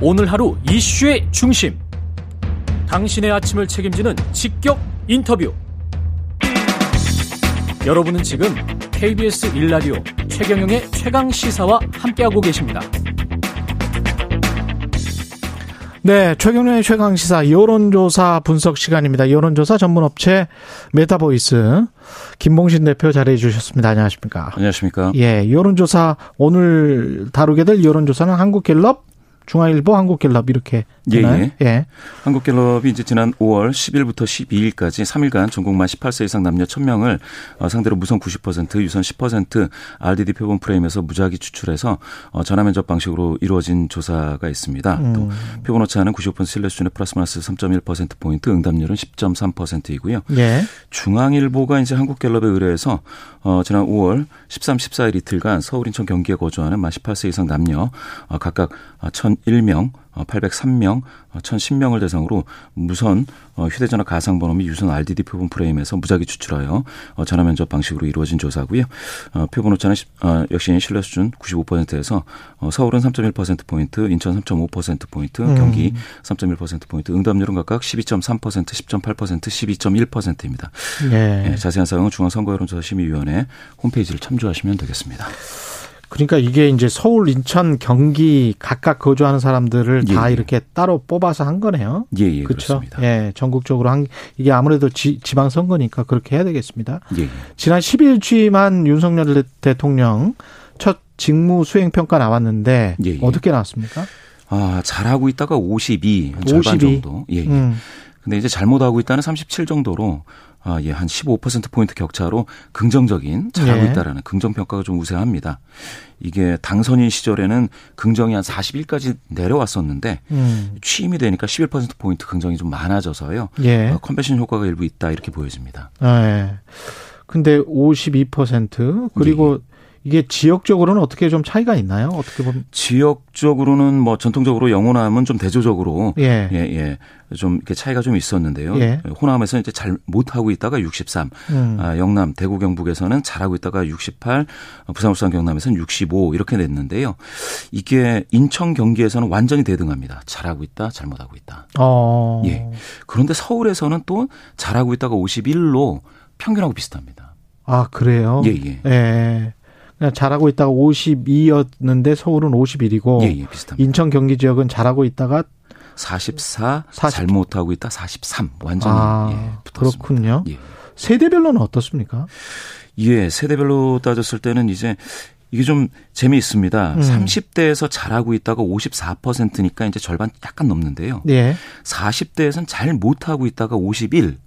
오늘 하루 이슈의 중심. 당신의 아침을 책임지는 직격 인터뷰. 여러분은 지금 KBS 1라디오 최경영의 최강 시사와 함께하고 계십니다. 네, 최경영의 최강 시사 여론조사 분석 시간입니다. 여론조사 전문 업체 메타보이스 김봉신 대표 자리해 주셨습니다. 안녕하십니까? 안녕하십니까? 예, 여론조사 오늘 다루게 될 여론조사는 한국갤럽 중앙일보, 한국갤럽 이렇게 예, 되나요? 예, 예. 예. 한국갤럽이 이제 지난 5월 10일부터 12일까지 3일간 전국만 18세 이상 남녀 1000명을 어, 상대로 무선 90%, 유선 10% RDD 표본 프레임에서 무작위 추출해서 어, 전화 면접 방식으로 이루어진 조사가 있습니다. 음. 또 표본 오차는 95% 신뢰 수준의 플러스 마이너스 3.1% 포인트, 응답률은 10.3%이고요. 예. 중앙일보가 이제 한국갤럽에 의뢰해서 어, 지난 5월 13, 14일 이틀간 서울, 인천, 경기에 거주하는 만 18세 이상 남녀 각각 1 801명, 803명, 1010명을 대상으로 무선 어, 휴대전화 가상번호 및 유선 RDD 표본 프레임에서 무작위 추출하여 어, 전화 면접 방식으로 이루어진 조사고요. 어, 표본 오차는 역시 신뢰 수준 95%에서 서울은 3.1%포인트, 인천 3.5%포인트, 음. 경기 3.1%포인트, 응답률은 각각 12.3%, 10.8%, 12.1%입니다. 네. 자세한 사항은 중앙선거여론조사심의위원회 홈페이지를 참조하시면 되겠습니다. 그러니까 이게 이제 서울, 인천, 경기 각각 거주하는 사람들을 예. 다 예. 이렇게 따로 뽑아서 한 거네요. 예, 예, 그렇죠. 그렇습니다. 예, 전국적으로 한 이게 아무래도 지, 방 선거니까 그렇게 해야 되겠습니다. 예, 예. 지난 10일 취임한 윤석열 대통령 첫 직무 수행 평가 나왔는데 예, 예. 어떻게 나왔습니까? 아, 잘하고 있다가 52, 한 절반 52. 정도. 예, 예. 음. 근데 이제 잘못하고 있다는 37 정도로 아, 예, 한 15%포인트 격차로 긍정적인 잘하고 네. 있다라는 긍정평가가 좀 우세합니다. 이게 당선인 시절에는 긍정이 한 41까지 내려왔었는데 음. 취임이 되니까 11%포인트 긍정이 좀 많아져서요. 예. 어, 컨벤션 효과가 일부 있다 이렇게 보여집니다. 아, 예. 근데 52% 그리고 예. 이게 지역적으로는 어떻게 좀 차이가 있나요? 어떻게 보면 지역적으로는 뭐 전통적으로 영호남은 좀 대조적으로 예, 예, 예. 좀 이렇게 차이가 좀 있었는데요. 예. 호남에서 이제 잘 못하고 있다가 63, 음. 아, 영남, 대구, 경북에서는 잘하고 있다가 68, 부산, 울산, 경남에서는 65 이렇게 냈는데요. 이게 인천, 경기에서는 완전히 대등합니다. 잘하고 있다, 잘못하고 있다. 어. 예. 그런데 서울에서는 또 잘하고 있다가 51로 평균하고 비슷합니다. 아, 그래요? 예, 예. 예. 잘하고 있다가 52였는데 서울은 51이고 예, 예, 인천 경기 지역은 잘하고 있다가 44, 40. 잘못하고 있다 43 완전히 아, 예, 그렇군요. 예. 세대별로는 어떻습니까? 예, 세대별로 따졌을 때는 이제 이게 좀 재미있습니다. 음. 30대에서 잘하고 있다가 54%니까 이제 절반 약간 넘는데요. 예. 40대에서는 잘 못하고 있다가 51.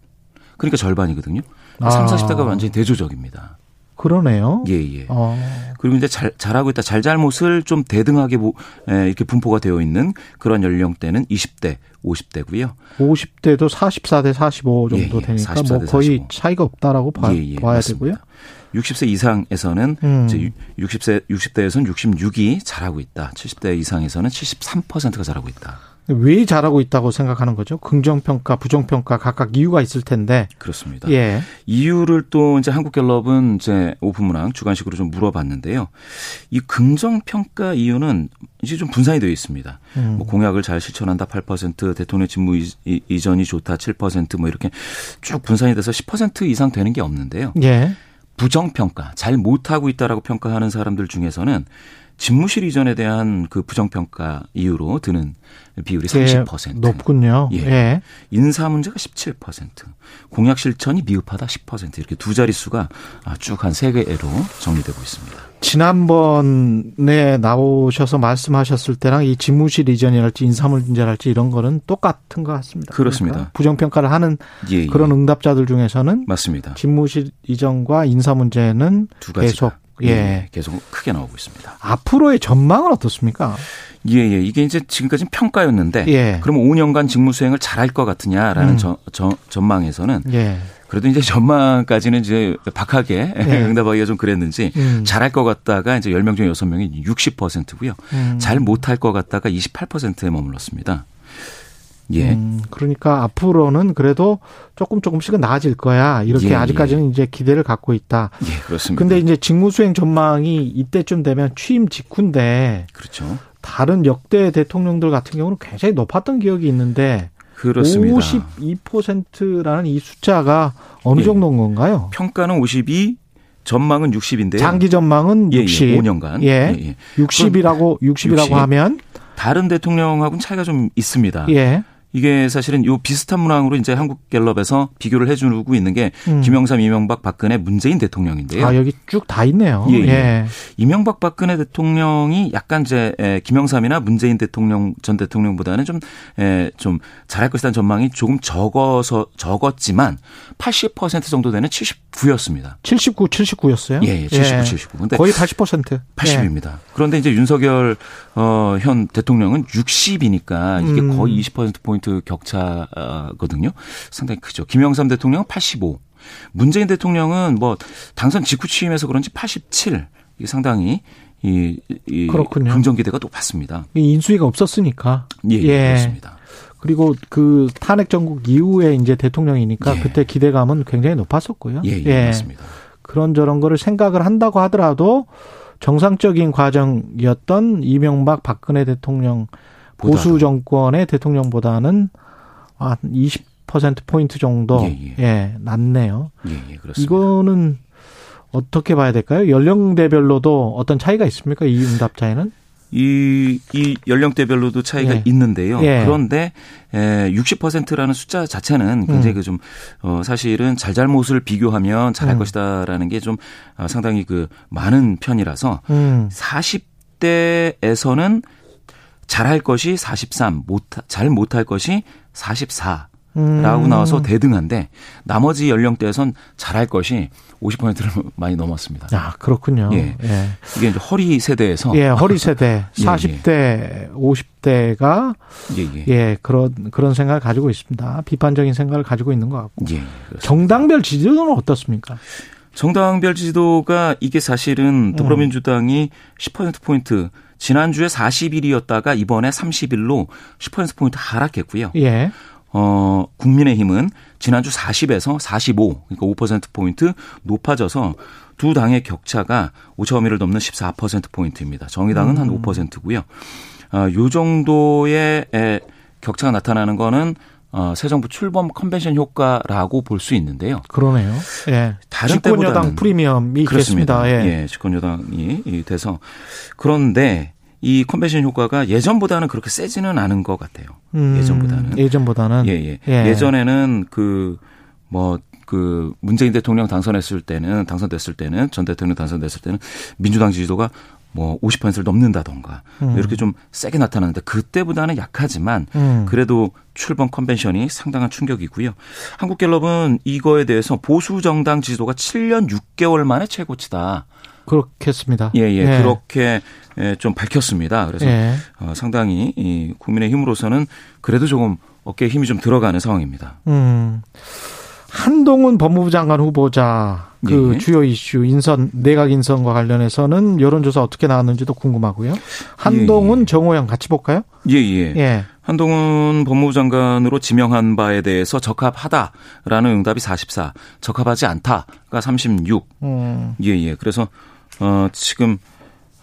그러니까 절반이거든요. 아. 3, 40대가 완전히 대조적입니다. 그러네요. 예, 예. 어. 그리고 이제 잘, 잘하고 있다. 잘잘못을 좀 대등하게 에, 이렇게 분포가 되어 있는 그런 연령대는 20대, 50대고요. 50대도 44대 45 정도 예, 예. 되니까 뭐 거의 45. 차이가 없다라고 봐, 예, 예, 봐야 맞습니다. 되고요. 60세 이상에서는 음. 이제 60세 60대에서는 66이 잘하고 있다. 70대 이상에서는 73%가 잘하고 있다. 왜 잘하고 있다고 생각하는 거죠? 긍정평가, 부정평가 각각 이유가 있을 텐데. 그렇습니다. 예. 이유를 또 이제 한국갤럽은 이제 오픈문항 주관식으로 좀 물어봤는데요. 이 긍정평가 이유는 이제 좀 분산이 되어 있습니다. 음. 뭐 공약을 잘 실천한다 8%, 대통령 직무 이전이 좋다 7%뭐 이렇게 쭉 분산이 돼서 10% 이상 되는 게 없는데요. 예. 부정평가, 잘 못하고 있다라고 평가하는 사람들 중에서는 집무실 이전에 대한 그 부정평가 이유로 드는 비율이 예, 30%. 높군요. 예. 예. 인사 문제가 17%. 공약 실천이 미흡하다 10% 이렇게 두 자릿수가 쭉 한 세 개로 정리되고 있습니다. 지난번에 나오셔서 말씀하셨을 때랑 이 집무실 이전이랄지 인사 문제랄지 이런 거는 똑같은 것 같습니다. 그렇습니다. 그러니까 부정평가를 하는 예, 예. 그런 응답자들 중에서는 맞습니다. 집무실 이전과 인사 문제는 계속 예. 예. 계속 크게 나오고 있습니다. 앞으로의 전망은 어떻습니까? 예, 예. 이게 이제 지금까지 평가였는데 예. 그러면 5년간 직무 수행을 잘할 것 같으냐라는 음. 저, 저, 전망에서는 예. 그래도 이제 전망까지는 이제 박하게 예. 응답하기가 좀 그랬는지 음. 잘할 것 같다가 이제 10명 중에 6명이 60%고요. 음. 잘 못할 것 같다가 28%에 머물렀습니다. 예. 음, 그러니까 앞으로는 그래도 조금 조금씩은 나아질 거야. 이렇게 예, 아직까지는 예. 이제 기대를 갖고 있다. 예, 그렇습니다. 근데 이제 직무 수행 전망이 이때쯤 되면 취임 직후인데. 그렇죠. 다른 역대 대통령들 같은 경우는 굉장히 높았던 기억이 있는데 그렇습니다. 52%라는 이 숫자가 어느 예. 정도인 건가요? 평가는 52, 전망은 60인데요. 장기 전망은 예, 60. 예, 5년간. 예. 예, 예. 60이라고 60이라고 60. 하면 다른 대통령하고는 차이가 좀 있습니다. 예. 이게 사실은 요 비슷한 문항으로 이제 한국갤럽에서 비교를 해주고 있는 게 음. 김영삼, 이명박, 박근혜, 문재인 대통령인데요. 아, 여기 쭉 다 있네요. 예, 예. 예. 이명박 박근혜 대통령이 약간 이제 에, 김영삼이나 문재인 대통령 전 대통령보다는 좀, 에, 좀 잘할 것이라는 전망이 조금 적어서 적었지만 80% 정도 되는 79였습니다. 79, 79였어요? 예, 예, 79, 79. 근데 거의 80%. 80입니다. 그런데 이제 윤석열 어, 현 대통령은 60이니까 이게 음. 거의 20%포인트 격차거든요. 상당히 크죠. 김영삼 대통령은 85. 문재인 대통령은 뭐 당선 직후 취임해서 그런지 87. 이게 상당히 이, 이 그렇군요. 긍정 기대가 높았습니다. 이 인수위가 없었으니까. 예, 예, 그렇습니다. 그리고 그 탄핵 정국 이후에 이제 대통령이니까 예. 그때 기대감은 굉장히 높았었고요. 예, 예, 맞습니다. 그런저런 거를 생각을 한다고 하더라도 정상적인 과정이었던 이명박 박근혜 대통령 보수. 정권의 대통령보다는 한 20% 포인트 정도 예, 예, 낮네요. 예, 예, 그렇습니다. 이거는 어떻게 봐야 될까요? 연령대별로도 어떤 차이가 있습니까? 이 응답 차이는? 이, 이 연령대별로도 차이가 예. 있는데요. 예. 그런데 에, 60%라는 숫자 자체는 굉장히 음. 그 좀, 어, 사실은 잘잘못을 비교하면 잘할 음. 것이다라는 게좀 어, 상당히 그 많은 편이라서 음. 40대에서는 잘할 것이 43, 못, 잘 못할 것이 44. 라고 음. 나와서 대등한데 나머지 연령대에선 잘할 것이 50%를 많이 넘었습니다. 아, 그렇군요. 예. 예. 이게 이제 허리 세대에서 예, 허리 세대, 예, 40대, 50대가 예, 예. 예, 그런 그런 생각을 가지고 있습니다. 비판적인 생각을 가지고 있는 것 같고. 예. 정당별 지지도는 어떻습니까? 정당별 지지도가 이게 음. 사실은 더불어민주당이 10%포인트 지난주에 41이었다가 이번에 31로 10%포인트 하락했고요. 예. 어, 국민의힘은 지난주 40에서 45, 그러니까 5%포인트 높아져서 두 당의 격차가 5차범위를 넘는 14%포인트입니다. 정의당은 한 음. 5%고요. 어, 요 정도의 에, 격차가 나타나는 거는 어, 새 정부 출범 컨벤션 효과라고 볼 수 있는데요. 그러네요. 예. 다른 집권 여당 프리미엄이 그렇습니다. 예. 예, 집권 여당이 이 돼서 그런데 이 컨벤션 효과가 예전보다는 그렇게 세지는 않은 것 같아요. 음, 예전보다는. 예전보다는 예, 예. 예. 예. 전에는 그 뭐 그 문재인 대통령 당선했을 때는 당선됐을 때는 전 대통령 당선됐을 때는 민주당 지지도가 뭐 50%를 넘는다던가 음. 이렇게 좀 세게 나타나는데 그때보다는 약하지만 음. 그래도 출범 컨벤션이 상당한 충격이고요. 한국갤럽은 이거에 대해서 보수 정당 지지도가 7년 6개월 만에 최고치다. 그렇겠습니다. 예, 예, 그렇게 예, 좀 밝혔습니다. 그래서 예. 어, 상당히 이 국민의힘으로서는 그래도 조금 어깨에 힘이 좀 들어가는 상황입니다. 음. 한동훈 법무부 장관 후보자 그 예. 주요 이슈 인선 내각 인선과 관련해서는 여론조사 어떻게 나왔는지도 궁금하고요. 한동훈 예, 예. 정호영 같이 볼까요? 예, 예. 예. 한동훈 법무부 장관으로 지명한 바에 대해서 적합하다라는 응답이 44, 적합하지 않다가 36. 음. 예, 예. 그래서 어 지금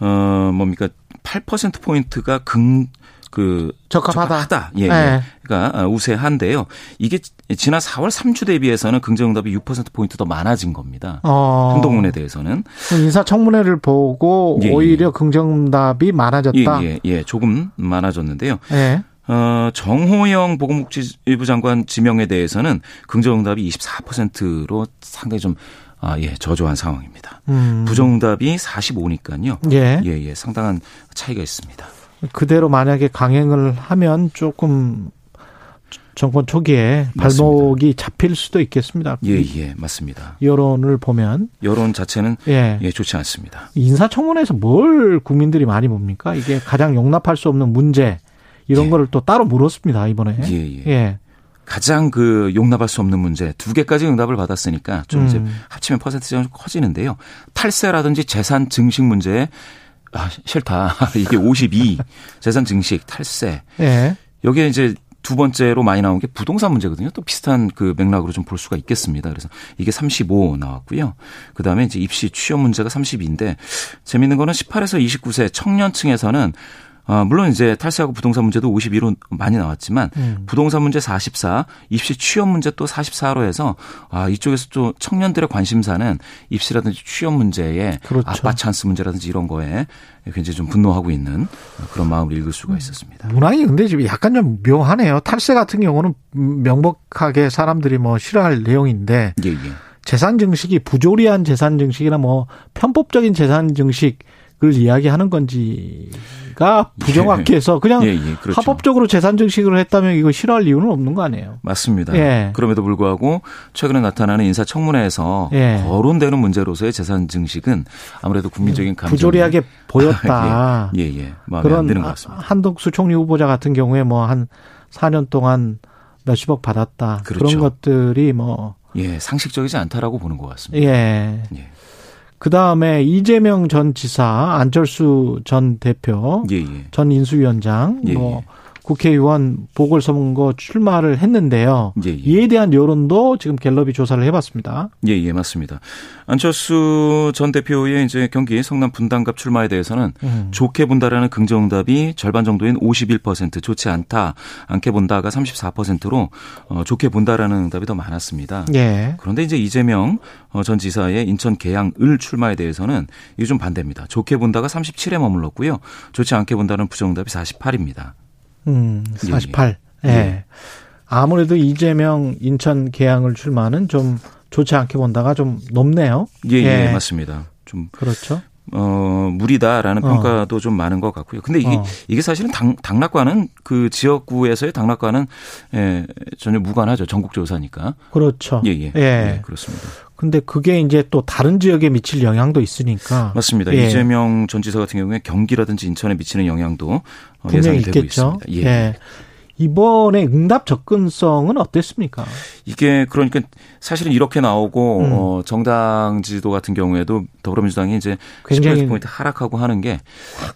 어 뭡니까 8% 포인트가 긍 그 적합하다. 예, 예. 예. 그러니까 우세한데요. 이게 지난 4월 3주 대비해서는 긍정 응답이 6% 포인트 더 많아진 겁니다. 어. 한동훈에 대해서는 인사청문회를 보고 예, 예. 오히려 긍정답이 많아졌다. 예, 예, 예, 조금 많아졌는데요. 예. 어, 정호영 보건복지부 장관 지명에 대해서는 긍정응답이 24%로 상당히 좀 아, 예, 저조한 상황입니다. 음. 부정응답이 45니까요. 예. 예, 예, 상당한 차이가 있습니다. 그대로 만약에 강행을 하면 조금 정권 초기에 맞습니다. 발목이 잡힐 수도 있겠습니다. 예, 예, 맞습니다. 여론을 보면 여론 자체는 예. 예, 좋지 않습니다. 인사청문회에서 뭘 국민들이 많이 봅니까? 이게 가장 용납할 수 없는 문제 이런 예. 거를 또 따로 물었습니다 이번에. 예, 예. 예. 가장 그 용납할 수 없는 문제 두 개까지 응답을 받았으니까 좀 이제 음. 합치면 퍼센트가 좀 커지는데요. 탈세라든지 재산 증식 문제에 아, 싫다. 이게 52. 재산 증식, 탈세. 예. 여기에 이제 두 번째로 많이 나온 게 부동산 문제거든요. 또 비슷한 그 맥락으로 좀 볼 수가 있겠습니다. 그래서 이게 35 나왔고요. 그 다음에 이제 입시 취업 문제가 32인데 재밌는 거는 18에서 29세 청년층에서는 어, 물론 이제 탈세하고 부동산 문제도 51로 많이 나왔지만 음. 부동산 문제 44, 입시 취업 문제 또 44로 해서 아, 이쪽에서 또 청년들의 관심사는 입시라든지 취업 문제에 그렇죠. 아빠 찬스 문제라든지 이런 거에 굉장히 좀 분노하고 있는 그런 마음을 읽을 수가 있었습니다. 문항이 근데 지금 약간 좀 묘하네요. 탈세 같은 경우는 명백하게 사람들이 뭐 싫어할 내용인데 예, 예. 재산 증식이 부조리한 재산 증식이나 뭐 편법적인 재산 증식 을 이야기하는 건지가 부정확해서 예. 그냥 예, 예, 그렇죠. 합법적으로 재산 증식을 했다면 이거 싫어할 이유는 없는 거 아니에요. 맞습니다. 예. 그럼에도 불구하고 최근에 나타나는 인사청문회에서 예. 거론되는 문제로서의 재산 증식은 아무래도 국민적인 감정 부조리하게 보였다. 예, 예. 마음에 안 드는 것 같습니다. 한덕수 총리 후보자 같은 경우에 뭐 한 4년 동안 몇십억 받았다. 그렇죠. 그런 것들이 뭐 예, 상식적이지 않다라고 보는 것 같습니다. 예. 예. 그 다음에 이재명 전 지사, 안철수 전 대표, 예, 예. 전 인수위원장, 예, 뭐 예. 국회의원 보궐선거 출마를 했는데요. 예, 예. 이에 대한 여론도 지금 갤럽이 조사를 해봤습니다. 예, 예, 맞습니다. 안철수 전 대표의 이제 경기 성남 분당갑 출마에 대해서는 음. 좋게 본다라는 긍정응답이 절반 정도인 51%, 좋지 않다, 않게 본다가 34%로 어, 좋게 본다라는 응답이 더 많았습니다. 예. 그런데 이제 이재명 어, 전 지사의 인천 계양을 출마에 대해서는 이게 좀 반대입니다. 좋게 본다가 37에 머물렀고요. 좋지 않게 본다는 부정응답이 48입니다. 음, 48. 예. 예. 아무래도 이재명 인천 개항을 출마는 좀 좋지 않게 본다가 좀 높네요. 예, 예, 예. 맞습니다. 좀 그렇죠. 어, 무리다라는 어. 평가도 좀 많은 것 같고요. 근데 이게, 어. 이게 사실은 당, 당락과는 그 지역구에서의 당락과는 예, 전혀 무관하죠. 전국조사니까. 그렇죠. 예, 예. 예. 예 그렇습니다. 근데 그게 이제 또 다른 지역에 미칠 영향도 있으니까. 맞습니다. 예. 이재명 전 지사 같은 경우에 경기라든지 인천에 미치는 영향도 어, 예상이 되고 있습니다. 예. 예. 이번에 응답 접근성은 어땠습니까? 이게 그러니까 사실은 이렇게 나오고 음. 어 정당 지지도 같은 경우에도 더불어민주당이 이제 굉장히 포인트 하락하고 하는 게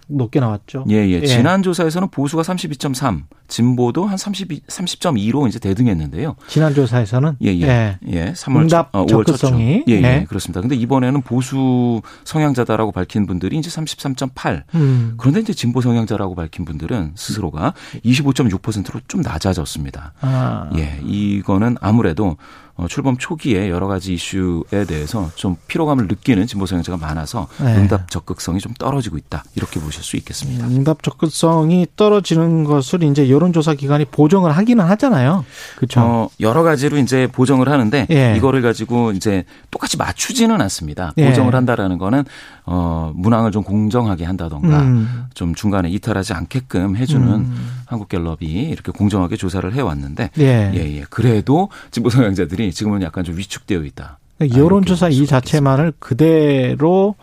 높게 나왔죠. 예, 예. 예. 지난 조사에서는 보수가 32.3, 진보도 한 32, 30.2로 이제 대등했는데요. 지난 조사에서는 예, 예. 예. 예 3월 응답 어, 접근성이 예, 예, 예. 그렇습니다. 근데 이번에는 보수 성향자다라고 밝힌 분들이 이제 33.8. 음. 그런데 이제 진보 성향자라고 밝힌 분들은 스스로가 25.6%로 좀 낮아졌습니다. 아. 예, 이거는 아무래도 어, 출범 초기에 여러 가지 이슈에 대해서 좀 피로감을 느끼는 진보 성향자가 많아서 네. 응답 적극성이 좀 떨어지고 있다 이렇게 보실 수 있겠습니다. 응답 적극성이 떨어지는 것을 이제 여론조사 기관이 보정을 하기는 하잖아요. 그렇죠. 어, 여러 가지로 이제 보정을 하는데 예. 이거를 가지고 이제 똑같이 맞추지는 않습니다. 예. 보정을 한다라는 거는 어, 문항을 좀 공정하게 한다던가 음. 좀 중간에 이탈하지 않게끔 해주는 음. 한국갤럽이 이렇게 공정하게 조사를 해왔는데 예, 예. 예. 그래도 진보 성향자들이 부분이 지금은 약간 좀 위축되어 있다. 그러니까 여론조사 이 자체만을 그대로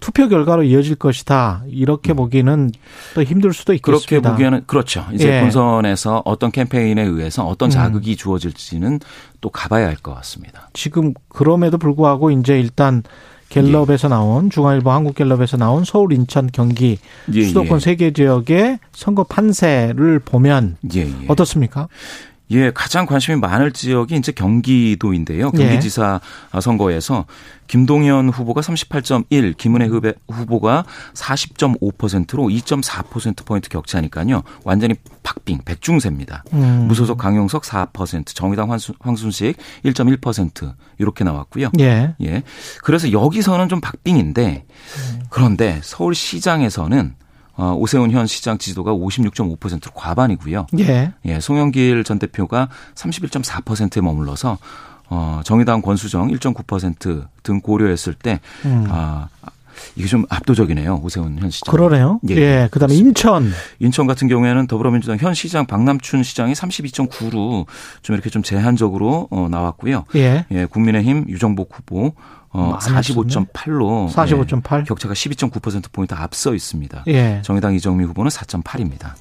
투표 결과로 이어질 것이다. 이렇게 음. 보기는 또 힘들 수도 있겠습니다. 그렇게 보기에는 그렇죠. 이제 예. 본선에서 어떤 캠페인에 의해서 어떤 음. 자극이 음. 주어질지는 또 가봐야 할 것 같습니다. 지금 그럼에도 불구하고 이제 일단 갤럽에서 예. 나온 중앙일보 한국갤럽에서 나온 서울, 인천, 경기 예, 수도권 예. 세개 지역의 선거 판세를 보면 예, 예. 어떻습니까? 예, 가장 관심이 많을 지역이 이제 경기도인데요. 예. 경기지사 예. 선거에서 김동연 후보가 38.1, 김은혜 후보가 40.5%로 2.4%포인트 격차니까요. 완전히 박빙, 백중세입니다. 음. 무소속 강용석 4%, 정의당 황순, 황순식 1.1% 이렇게 나왔고요. 예. 예. 그래서 여기서는 좀 박빙인데 그런데 서울시장에서는 어, 오세훈 현 시장 지지도가 56.5% 과반이고요. 예. 예, 송영길 전 대표가 31.4%에 머물러서 어, 정의당 권수정 1.9%등 고려했을 때 음. 아, 이게 좀 압도적이네요. 오세훈 현 시장. 그러네요. 예. 예. 그다음에 인천. 인천 같은 경우에는 더불어민주당 현 시장 박남춘 시장이 32.9로 좀 이렇게 좀 제한적으로 어, 나왔고요. 예. 예. 국민의힘 유정복 후보 어, 45.8로 45.8 예, 격차가 12.9% 포인트 앞서 있습니다. 예. 정의당 이정미 후보는 4.8입니다.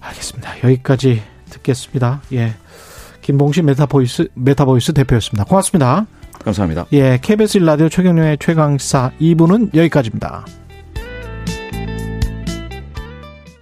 알겠습니다. 여기까지 듣겠습니다. 예. 김봉신 메타보이스 메타보이스 대표였습니다. 고맙습니다. 감사합니다. 예, KBS 1라디오 최경영의 최강 시사 2부는 여기까지입니다.